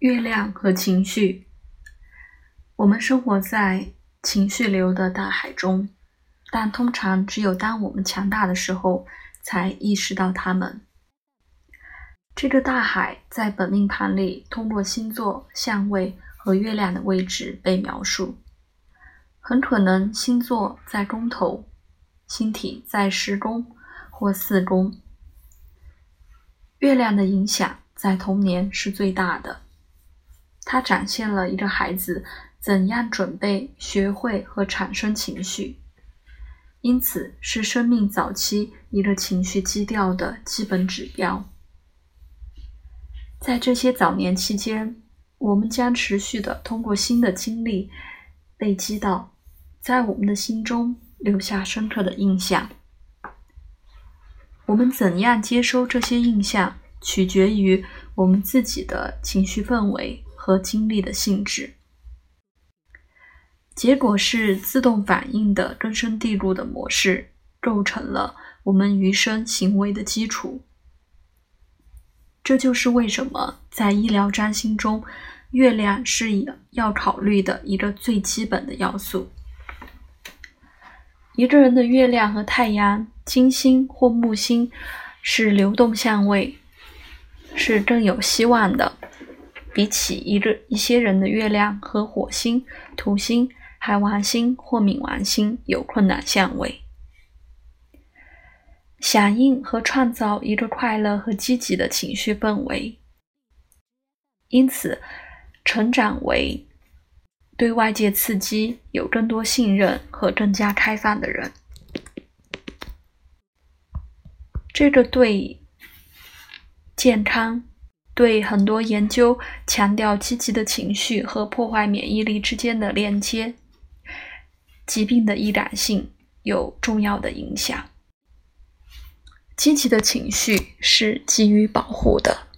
月亮和情绪，我们生活在情绪流的大海中，但通常只有当我们强大的时候，才意识到它们。这个大海在本命盘里通过星座、相位和月亮的位置被描述，很可能星座在宫头，星体在十宫或四宫。月亮的影响在童年是最大的，它展现了一个孩子怎样准备、学会和产生情绪，因此是生命早期一个情绪基调的基本指标。在这些早年期间，我们将持续的通过新的经历被击倒，在我们的心中留下深刻的印象。我们怎样接收这些印象，取决于我们自己的情绪氛围和经历的性质。结果是自动反应的根深蒂固的模式，构成了我们余生行为的基础。这就是为什么在医疗占星中，月亮是要考虑的一个最基本的要素。一个人的月亮和太阳、金星或木星是流动相位，是更有希望的，比起一个一些人的月亮和火星、土星、海王星或冥王星有困难相位。响应和创造一个快乐和积极的情绪氛围，因此成长为对外界刺激有更多信任和更加开放的人。这个对健康、对很多研究强调积极的情绪和破坏免疫力之间的连接、疾病的易感性有重要的影响。积极的情绪是基于保护的。